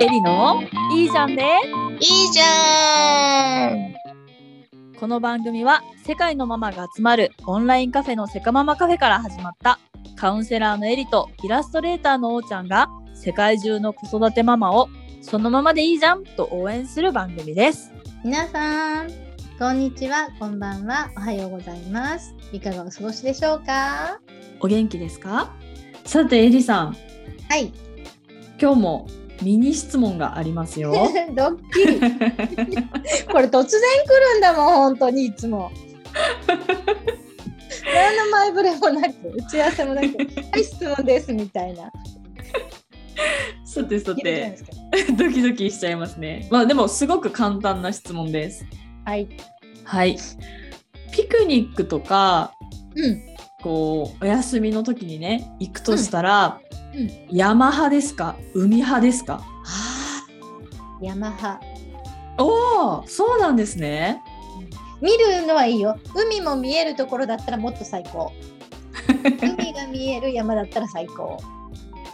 エリのいいじゃんでいいじゃん。この番組は世界のママが集まるオンラインカフェのセカママカフェから始まったカウンセラーのエリとイラストレーターのおーちゃんが世界中の子育てママをそのままでいいじゃんと応援する番組です。皆さんこんにちは。こんばんは。おはようございます。いかがお過ごしでしょうか？お元気ですか？さてエリさん。はい。今日もミニ質問がありますよ。ドッキリ これ突然来るんだもん本当にいつも何の前触れもなく打ち合わせもなく はい質問ですみたいなさてさてドキドキしちゃいますね。まあでもすごく簡単な質問です。はいはい。ピクニックとかうんこうお休みの時にね行くとしたら、うん。山派ですか？海派ですか？ヤマハ。おおそうなんですね。見るのはいいよ。海も見えるところだったらもっと最高。海が見える山だったら最高。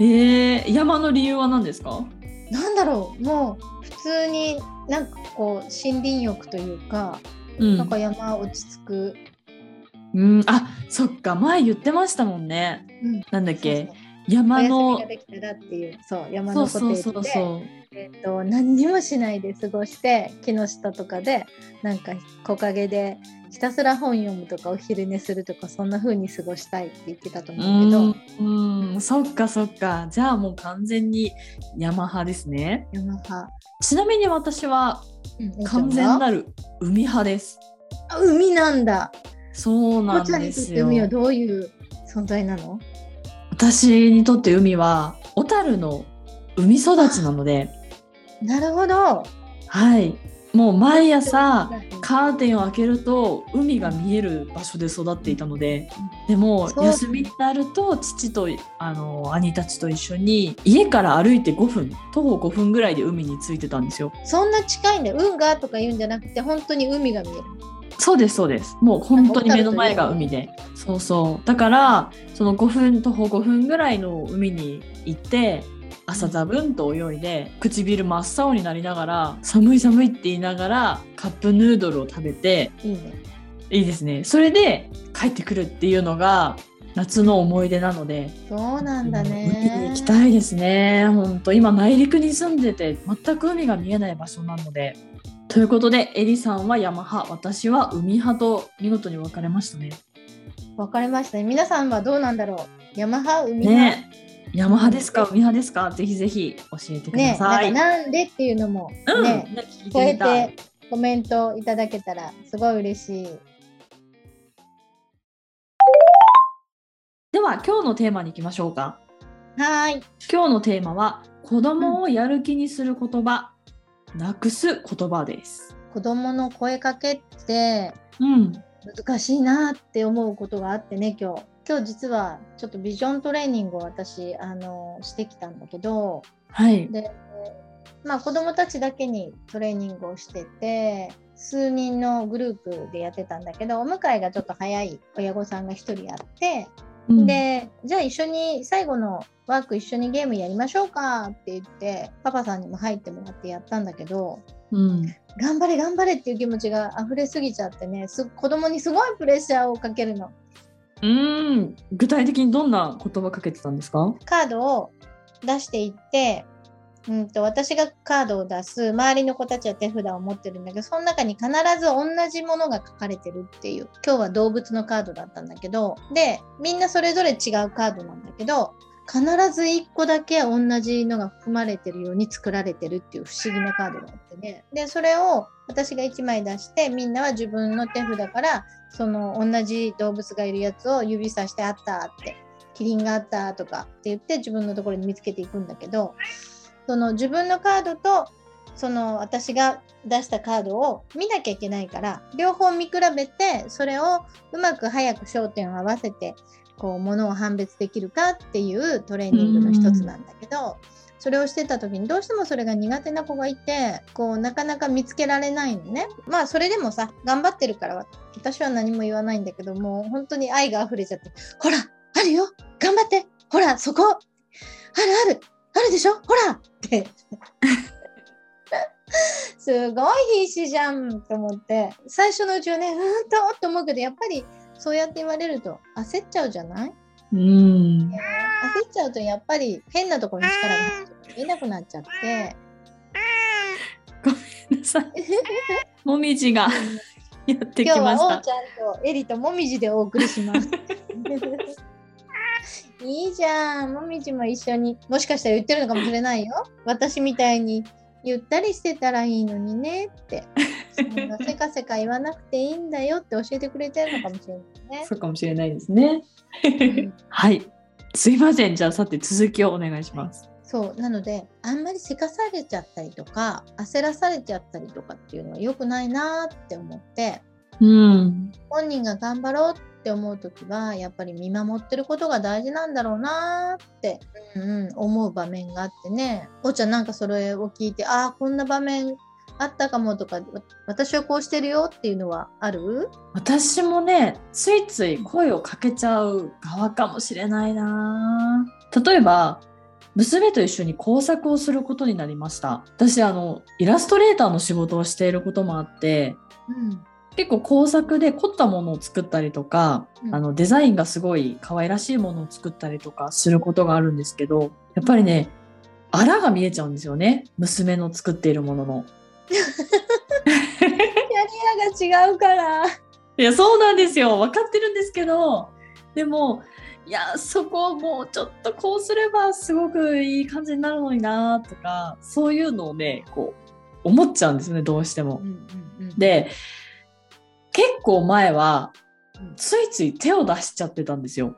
えー、山の理由は何ですか？なんだろう。もう普通になんかこう森林浴というか、うん。なんか山落ち着く、うん、あそっか。前言ってましたもんね。うん、なんだっけ？そうそうお山のができたらっていうそう山のコテで。えー、と何にもしないで過ごして木の下とかでなんか木陰でひたすら本読むとかお昼寝するとかそんな風に過ごしたいって言ってたとう思うけど、ん、うん、そっかそっか。じゃあもう完全に山派ですね。山派、ちなみに私はうん完全なる海派です。あ海なんだそうなんですよ。海はどういう存在なの？私にとって海は小樽の海育ちなので、なるほど。はい、もう毎朝うん。カーテンを開けると海が見える場所で育っていたので、でも休みになると父とあの兄たちと一緒に家から歩いて5分徒歩5分ぐらいで海に着いてたんですよ。そんな近いんだ。よ運河とか言うんじゃなくて本当に海が見えるそうですそうです。もう本当に目の前が海で。そうそう。だからその5分徒歩5分ぐらいの海に行って朝ザブンと泳いで唇真っ青になりながら寒い寒いって言いながらカップヌードルを食べていいね。いいですね。それで帰ってくるっていうのが夏の思い出なので。そうなんだ海にね行きたいですね。本当。今内陸に住んでて全く海が見えない場所なのでということでエリさんは山派私は海派と見事に分かれましたね。わかりましたね。皆さんはどうなんだろう？山派海派？ね。山派ですか？海派ですか？ぜひぜひ教えてくだねさい、なんかなんでっていうのもうんね、ね聞い添えてコメントいただけたらすごい嬉しい。では今日のテーマに行きましょうか。はーい。今日のテーマは子供をやる気にする言葉、なくす言葉です。子供の声かけってうん。難しいなって思うことがあってね今日。今日実はちょっとビジョントレーニングを私あのしてきたんだけどはい。でまあ子供たちだけにトレーニングをしてて数人のグループでやってたんだけどお迎えがちょっと早い親御さんが1人あって、うんでじゃあ一緒に最後のワーク一緒にゲームやりましょうかって言ってパパさんにも入ってもらってやったんだけどうん。頑張れ頑張れっていう気持ちが溢れすぎちゃってねす子供にすごいプレッシャーをかけるの。うん。具体的にどんな言葉かけてたんですか？カードを出していって、うん、と私がカードを出す周りの子たちは手札を持ってるんだけどその中に必ず同じものが書かれてるっていう。今日は動物のカードだったんだけどでみんなそれぞれ違うカードなんだけど必ず1個だけ同じのが含まれてるように作られてるっていう不思議なカードがあってね。でそれを私が1枚出してみんなは自分の手札からその同じ動物がいるやつを指さしてあったってキリンがあったとかって言って自分のところに見つけていくんだけどその自分のカードとその私が出したカードを見なきゃいけないから両方見比べてそれをうまく早く焦点を合わせてこう物を判別できるかっていうトレーニングの一つなんだけどそれをしてた時にどうしてもそれが苦手な子がいてこうなかなか見つけられないのね。まあそれでもさ頑張ってるから私は何も言わないんだけどもう本当に愛が溢れちゃってほらあるよ。頑張って。ほらそこ。あるある。あるでしょ？ほらって。すごい必死じゃんと思って最初のうちはねうーんとって思うけどやっぱりそうやって言われると焦っちゃうじゃない？うん。焦っちゃうとやっぱぱり変なところに力が入れなくなっちゃってさもみじがやってき今日はましたおうち。ゃんとエリともみじでお送りします。いいじゃん、もみじも一緒に。もしかしたら言ってるのかもしれないよ。私みたいにゆったりしてたらいいのにねって。そんなせかせか言わなくていいんだよって教えてくれてるのかもしれないね。そうかもしれないですね。うんはい。すいません。じゃあさて続きをお願いします。そうなのであんまりせかされちゃったりとか焦らされちゃったりとかっていうのは良くないなって思ってうん。本人が頑張ろうって思う時はやっぱり見守ってることが大事なんだろうなって、うんうん、思う場面があってねおーちゃんなんかそれを聞いてああこんな場面あったかもとかわ私はこうしてるよっていうのはある？私もね、ついつい声をかけちゃう側かもしれないな。例えば、娘と一緒に工作をすることになりました。私、あの、イラストレーターの仕事をしていることもあって、うん結構工作で凝ったものを作ったりとか、うん。あのデザインがすごい可愛らしいものを作ったりとかすることがあるんですけどやっぱりねあらが見えちゃうんですよね。娘の作っているものの。キャリアが違うから。いやそうなんですよ。分かってるんですけどでもいやそこをもうちょっとこうすればすごくいい感じになるのになとかそういうのをねこう思っちゃうんですよねどうしても。で結構前はついつい手を出しちゃってたんですよ。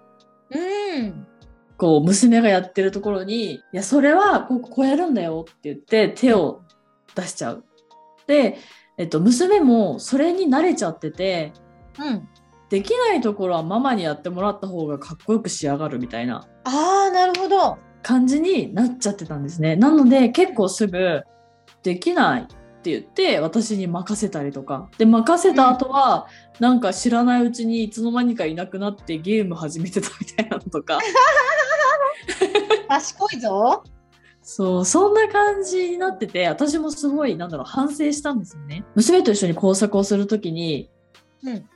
うんこう娘がやってるところに「いやそれはこうこうやるんだよ」って言って手を出しちゃう。で、えっと、娘もそれに慣れちゃっててうんできないところはママにやってもらった方がかっこよく仕上がるみたいなああなるほど感じになっちゃってたんですね。なので結構すぐ「できない」って言って私に任せたりとか。で任せた後は、なんか知らないうちにいつの間にかいなくなってゲーム始めてたみたいなのとか。賢いぞ。そうそんな感じになってて私もすごいなんだろう反省したんですよね。娘と一緒に工作をする時にうん。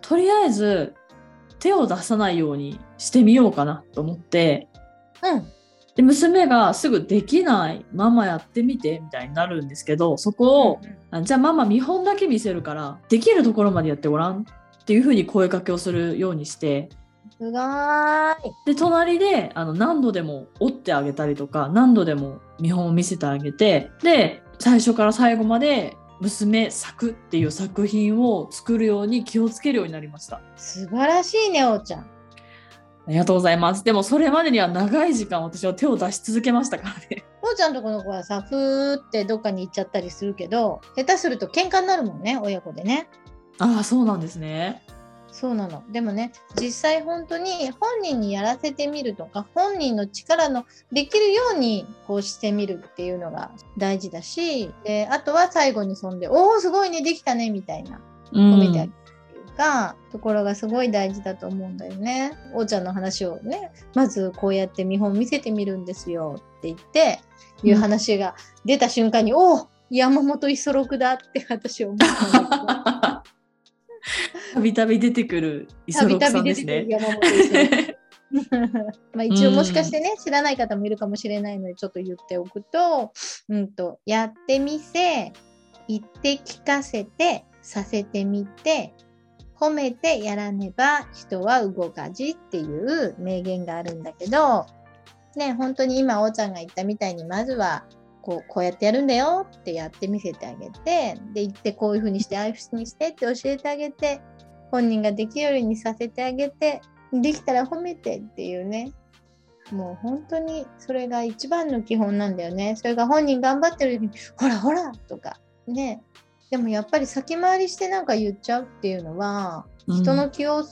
とりあえず手を出さないようにしてみようかなと思って。うんで娘がすぐできないママやってみてみたいになるんですけどそこを、あじゃあママ見本だけ見せるからできるところまでやってごらんっていうふうに声かけをするようにして。すごーい。で隣であの何度でも折ってあげたりとか何度でも見本を見せてあげてで最初から最後まで娘作っていう作品を作るように気をつけるようになりました。素晴らしいねおーちゃんありがとうございます。でもそれまでには長い時間私は手を出し続けましたからね。おーちゃんとこの子はさふーってどっかに行っちゃったりするけど下手すると喧嘩になるもんね親子でねああそうなんですね。そうなのでもね実際本当に本人にやらせてみるとか本人の力のできるようにこうしてみるっていうのが大事だしであとは最後にそんで「おおすごいねできたね」みたいなうん褒めてあげるか、ところがすごい大事だと思うんだよね。おーちゃんの話をねまずこうやって見本見せてみるんですよって言っていう話が出た瞬間に「おお山本五十六だ」って私は思ったんだけど。たびたび出てくる磯たび六さんですたび出てくるね。まあ一応もしかしてね、知らない方もいるかもしれないのでちょっと言っておくと,、うん、とやってみせ言って聞かせてさせてみて褒めてやらねば人は動かじっていう名言があるんだけどね本当に今おーちゃんが言ったみたいにまずはこうこうやってやるんだよってやってみせてあげてで言ってこういうふうにしてああいうふうにしてって教えてあげて本人ができるようにさせてあげてできたら褒めてっていうね。もう本当にそれが一番の基本なんだよね。それが本人頑張ってる時にほらほらとかね。でもやっぱり先回りしてなんか言っちゃうっていうのは人の気を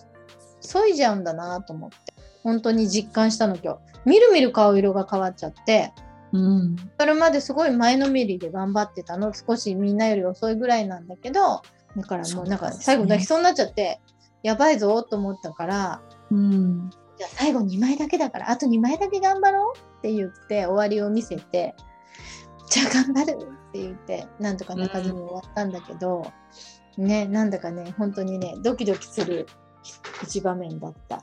削いじゃうんだなと思って。本当に実感したの今日。みるみる顔色が変わっちゃって。うん、それまですごい前のめりで頑張ってたの。少しみんなより遅いぐらいなんだけどだからもうなんか最後泣きそうになっちゃってやばいぞと思ったからうん、じゃあ最後2枚だけだからあと2枚だけ頑張ろうって言って終わりを見せてじゃあ頑張るって言ってなんとか泣かずに終わったんだけど、ねなんだかね本当にねドキドキする一場面だった。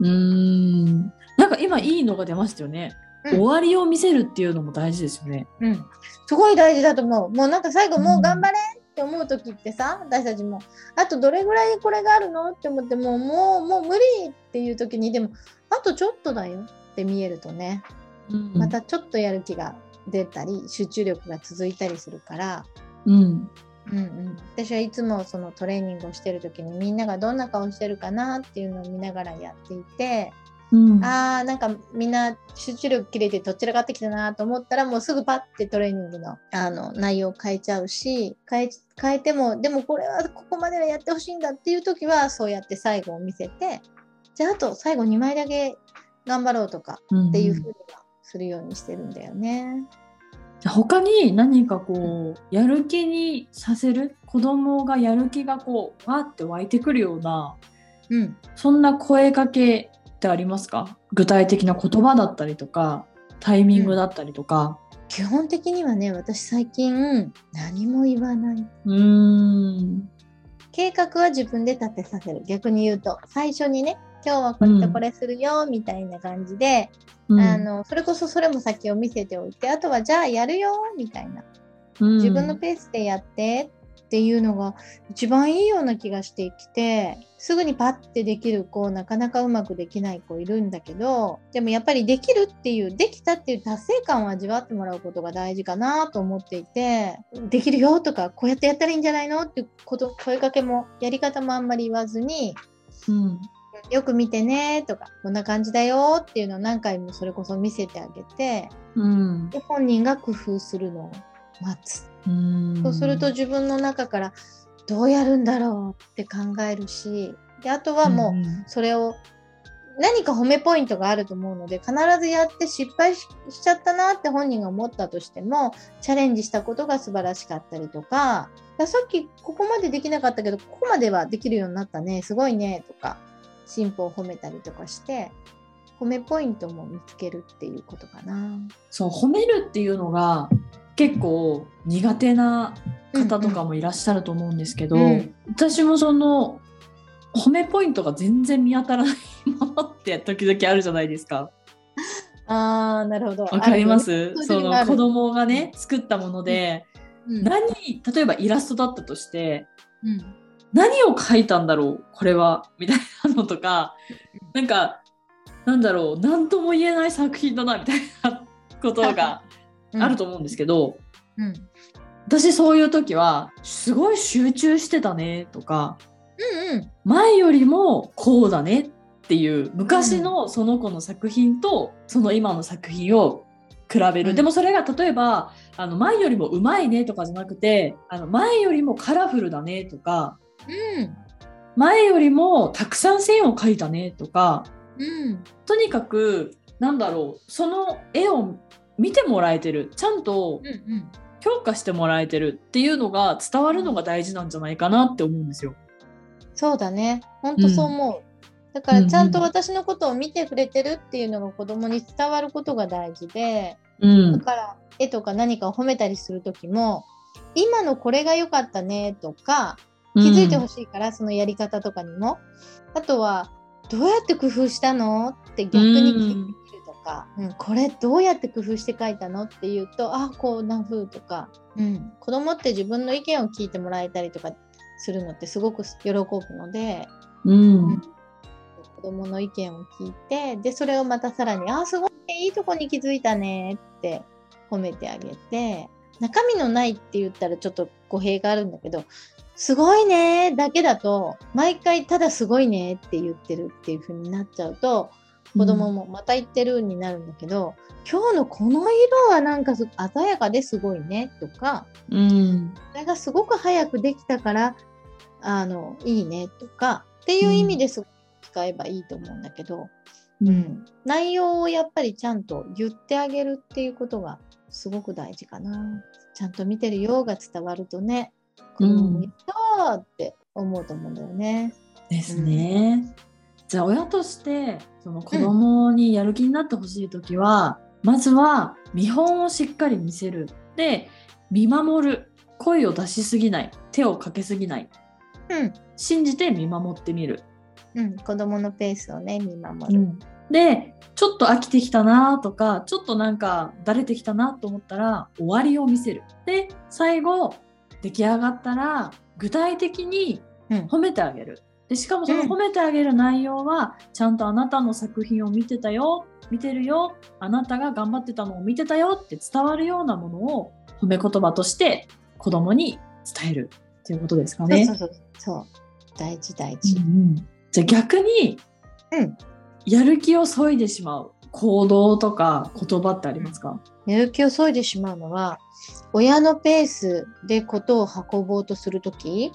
うーん。なんか今いいのが出ましたよね、うん。終わりを見せるっていうのも大事ですよね。うん、すごい大事だと思う。もうなんか最後もう頑張れって思う時ってさ、私たちも。あとどれぐらいこれがあるのって思ってもうもうもう無理っていう時にでもあとちょっとだよって見えるとね。うん。またちょっとやる気が出たり集中力が続いたりするから、うん。うんうん、私はいつもそのトレーニングをしてる時にみんながどんな顔してるかなっていうのを見ながらやっていて。うん。あーなんかみんな集中力切れてどちらかってきたなと思ったらもうすぐパッてトレーニングのあの内容を変えちゃうし変え変えてもでもこれはここまではやってほしいんだっていう時はそうやって最後を見せてじゃああと最後2枚だけ頑張ろうとかっていうふうにはするようにしてるんだよね。他に何かこうやる気にさせる子供がやる気がこうわーって湧いてくるようなうん、そんな声かけってありますか？具体的な言葉だったりとかタイミングだったりとか。基本的にはね私最近何も言わない。うーん計画は自分で立てさせる逆に言うと最初にね今日はこれとこれするよみたいな感じで、うん。あのそれこそそれも先を見せておいてあとはじゃあやるよみたいな。うん。自分のペースでやってっていうのが一番いいような気がしてきてすぐにパッてできる子なかなかうまくできない子いるんだけどでもやっぱりできるっていうできたっていう達成感を味わってもらうことが大事かなと思っていてできるよとかこうやってやったらいいんじゃないのっていうこと声かけもやり方もあんまり言わずにうんよく見てねとかこんな感じだよっていうのを何回もそれこそ見せてあげてうん。で本人が工夫するのを待つ。うん。そうすると自分の中からどうやるんだろうって考えるしであとはもうそれを何か褒めポイントがあると思うので必ずやって失敗ししちゃったなって本人が思ったとしてもチャレンジしたことが素晴らしかったりとかださっきここまでできなかったけどここまではできるようになったねすごいねとか進歩を褒めたりとかして褒めポイントも見つけるっていうことかな。そう褒めるっていうのが結構苦手な方とかもいらっしゃると思うんですけど、うん私もその褒めポイントが全然見当たらないものって時々あるじゃないですか。あーなるほど。わかりまあすその子供がね作ったもので、うん。何例えばイラストだったとしてうん。何を描いたんだろうこれはみたいなのとかなんかなんだろう何とも言えない作品だなみたいなことがあると思うんですけど、うん。私そういう時はすごい集中してたねとかうんうん。前よりもこうだねっていう昔のその子の作品とその今の作品を比べる、うん。でもそれが例えばあの前よりもうまいねとかじゃなくてあの前よりもカラフルだねとかうん前よりもたくさん線を描いたねとかうんとにかくなんだろうその絵を見てもらえてるちゃんとうんうん評価してもらえてるっていうのが伝わるのが大事なんじゃないかなって思うんですよ。そうだね。本当そう思う。だからちゃんと私のことを見てくれてるっていうのが子供に伝わることが大事で、うんだから絵とか何かを褒めたりする時も、今のこれが良かったねとか、気づいてほしいから、そのやり方とかにも。あとは、どうやって工夫したのって逆に聞いてみるとか、うん。これどうやって工夫して書いたのって言うと、あ、こんな風とか、うん、子供って自分の意見を聞いてもらえたりとかするのってすごく喜ぶので、うん。子供の意見を聞いて、で、それをまたさらに、あ、すごいね、いいとこに気づいたねって褒めてあげて、中身のないって言ったらちょっと語弊があるんだけど、すごいねだけだと、毎回ただすごいねって言ってるっていう風になっちゃうと、子供もまた言ってるになるんだけど、今日のこの色はなんかす鮮やかですごいねとか、うん。それがすごく早くできたから、あの、いいねとか、っていう意味ですごく使えばいいと思うんだけど、うん。内容をやっぱりちゃんと言ってあげるっていうことがすごく大事かな。ちゃんと見てるようが伝わるとね、子供も見たーって思うと思うんだよね。ですね。じゃあ親としてその子供にやる気になってほしい時は、まずは見本をしっかり見せるで見守る声を出しすぎない手をかけすぎないうん。信じて見守ってみる、うん。子供のペースをね、見守る。でちょっと飽きてきたなとかちょっとなんかだれてきたなと思ったら終わりを見せるで最後出来上がったら具体的にうん。褒めてあげるでしかもその褒めてあげる内容は、ちゃんとあなたの作品を見てたよ見てるよあなたが頑張ってたのを見てたよって伝わるようなものを褒め言葉として子供に伝えるっていうことですかね。そうそうそう。そう。大事大事。うんうんじゃあ逆に、うんやる気を削いでしまう行動とか言葉ってありますか、やる気を削いでしまうのは、親のペースでことを運ぼうとするとき、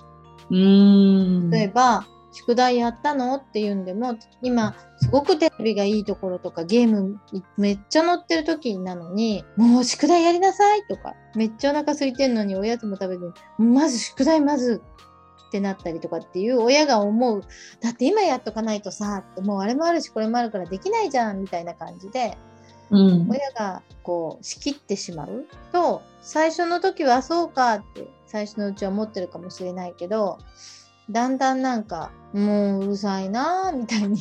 うーん。例えば、宿題やったのって言うんでも、今、すごくテレビがいいところとか、ゲームめっちゃ載ってる時なのに、もう宿題やりなさいとか、めっちゃお腹空いてんのにおやつも食べて、まず宿題まずってなったりとかっていう親が思う。だって今やっとかないとさ、ってもうあれもあるし、これもあるからできないじゃん、みたいな感じで、うん親がこう仕切ってしまうと最初の時はそうかって最初のうちは思ってるかもしれないけどだんだんなんかもううるさいなーみたいに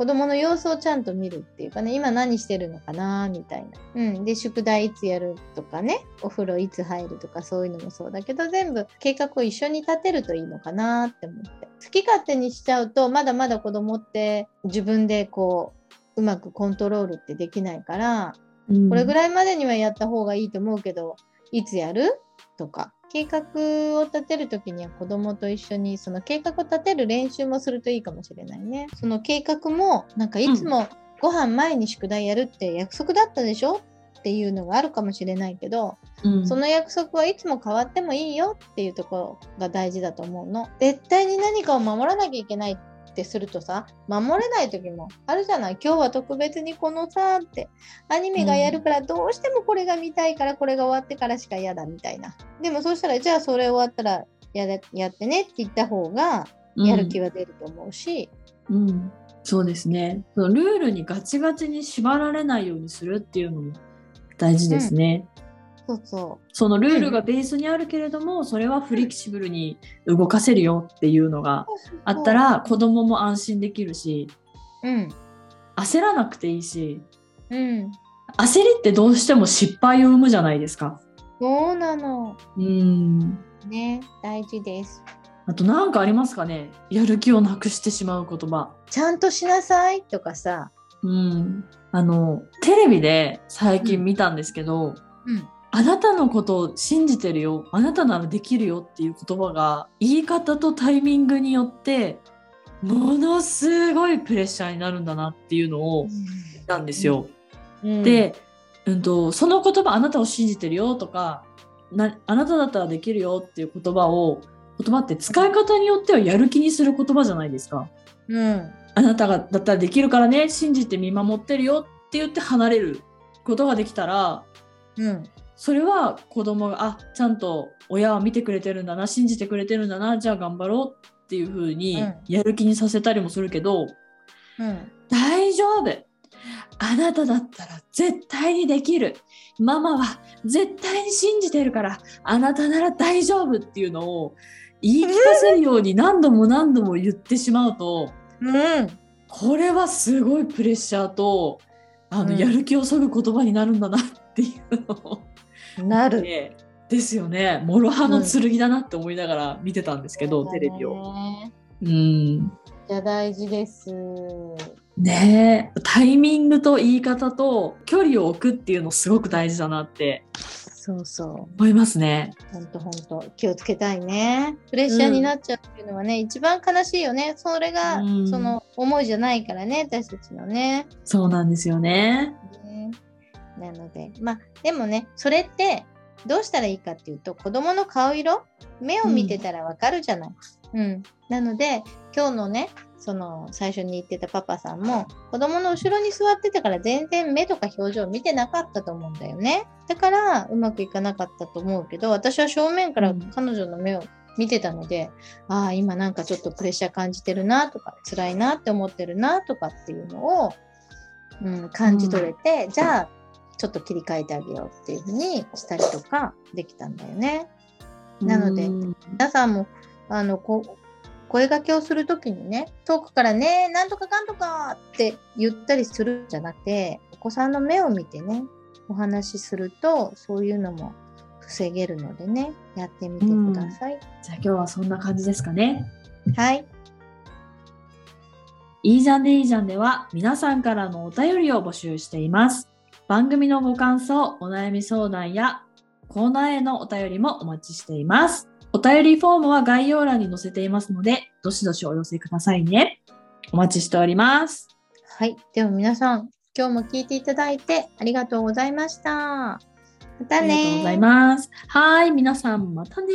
子供の様子をちゃんと見るっていうかね今何してるのかなーみたいな。うん、で宿題いつやるとかねお風呂いつ入るとかそういうのもそうだけど全部計画を一緒に立てるといいのかなーって思って好き勝手にしちゃうとまだまだ子供って自分でこううまくコントロールってできないからこれぐらいまでにはやった方がいいと思うけど、いつやるとか。計画を立てるときには子供と一緒にその計画を立てる練習もするといいかもしれないね。その計画もなんかいつもご飯前に宿題やるって約束だったでしょっていうのがあるかもしれないけど、うんその約束はいつも変わってもいいよっていうところが大事だと思うの。絶対に何かを守らなきゃいけないってするとさ、守れない時もあるじゃない。今日は特別にこのさって、アニメがやるからどうしてもこれが見たいからこれが終わってからしか嫌だみたいな。でもそうしたら、じゃあそれ終わったらやれやってねって言った方がやる気は出ると思うし、うん、うんそうですねそのルールにガチガチに縛られないようにするっていうのも大事ですね。そうそそのルールがベースにあるけれども、それはフレキシブルに動かせるよっていうのがう。あった、ら子供も安心できるしうん、焦らなくていいしうん。焦りってどうしても失敗を生むじゃないですか。そうなの。うんね、大事です。あと何かありますかね？やる気をなくしてしまう言葉。ちゃんとしなさいとかさ、うん、あのテレビで最近見たんですけど、うん、あなたのことを信じてるよ。あなたならできるよっていう言葉が言い方とタイミングによってものすごいプレッシャーになるんだなっていうのを見たんですよ。うん、で、うん、とその言葉あなたを信じてるよとかなあなただったらできるよっていう言葉を言葉って使い方によってはやる気にする言葉じゃないですか。うん、あなたがだったらできるからね信じて見守ってるよって言って離れることができたらうん、それは子供があちゃんと親は見てくれてるんだな信じてくれてるんだなじゃあ頑張ろうっていう風にうん。やる気にさせたりもするけど、うん、大丈夫。あなただったら絶対にできる。ママは絶対に信じてるからあなたなら大丈夫っていうのを言い聞かせるように何度も何度も言ってしまうとうん、これはすごいプレッシャーとあの、うん。やる気をそぐ言葉になるんだなっていうのをなる。ねですよね諸刃の剣だなって思いながら見てたんですけど、テレビを。ね。うんじゃあ大事です。ねえタイミングと言い方と距離を置くっていうのすごく大事だなってそうそう。思いますね。ほんとほんと気をつけたいね。プレッシャーになっちゃうっていうのはね、一番悲しいよね。それが、うんその思いじゃないからね、私たちのね。そうなんですよね。ねなので、まあ、でもね、それってどうしたらいいかっていうと、子供の顔色、目を見てたらわかるじゃない。うん。なので、今日のね、その最初に言ってたパパさんも子供の後ろに座ってたから全然目とか表情見てなかったと思うんだよね。だからうまくいかなかったと思うけど、私は正面から彼女の目を見てたので、ああ、今なんかちょっとプレッシャー感じてるなとか、辛いなって思ってるなとかっていうのを、うん、感じ取れて、じゃあ、ちょっと切り替えてあげようっていうふうにしたりとかできたんだよね。なのでうん皆さんも、あの、こ声掛けをするときにね、遠くからね、なんとかかんとかって言ったりするんじゃなくて、お子さんの目を見てね、お話しすると、そういうのも防げるのでね、やってみてください。じゃあ今日はそんな感じですかね。はい。いいじゃんでいいじゃんでは皆さんからのお便りを募集しています。番組のご感想、お悩み相談やコーナーへのお便りもお待ちしています。お便りフォームは概要欄に載せていますので、どしどしお寄せくださいね。お待ちしております。はい。では皆さん、今日も聞いていただいてありがとうございました。またねありがとうございます。はい、皆さんまたね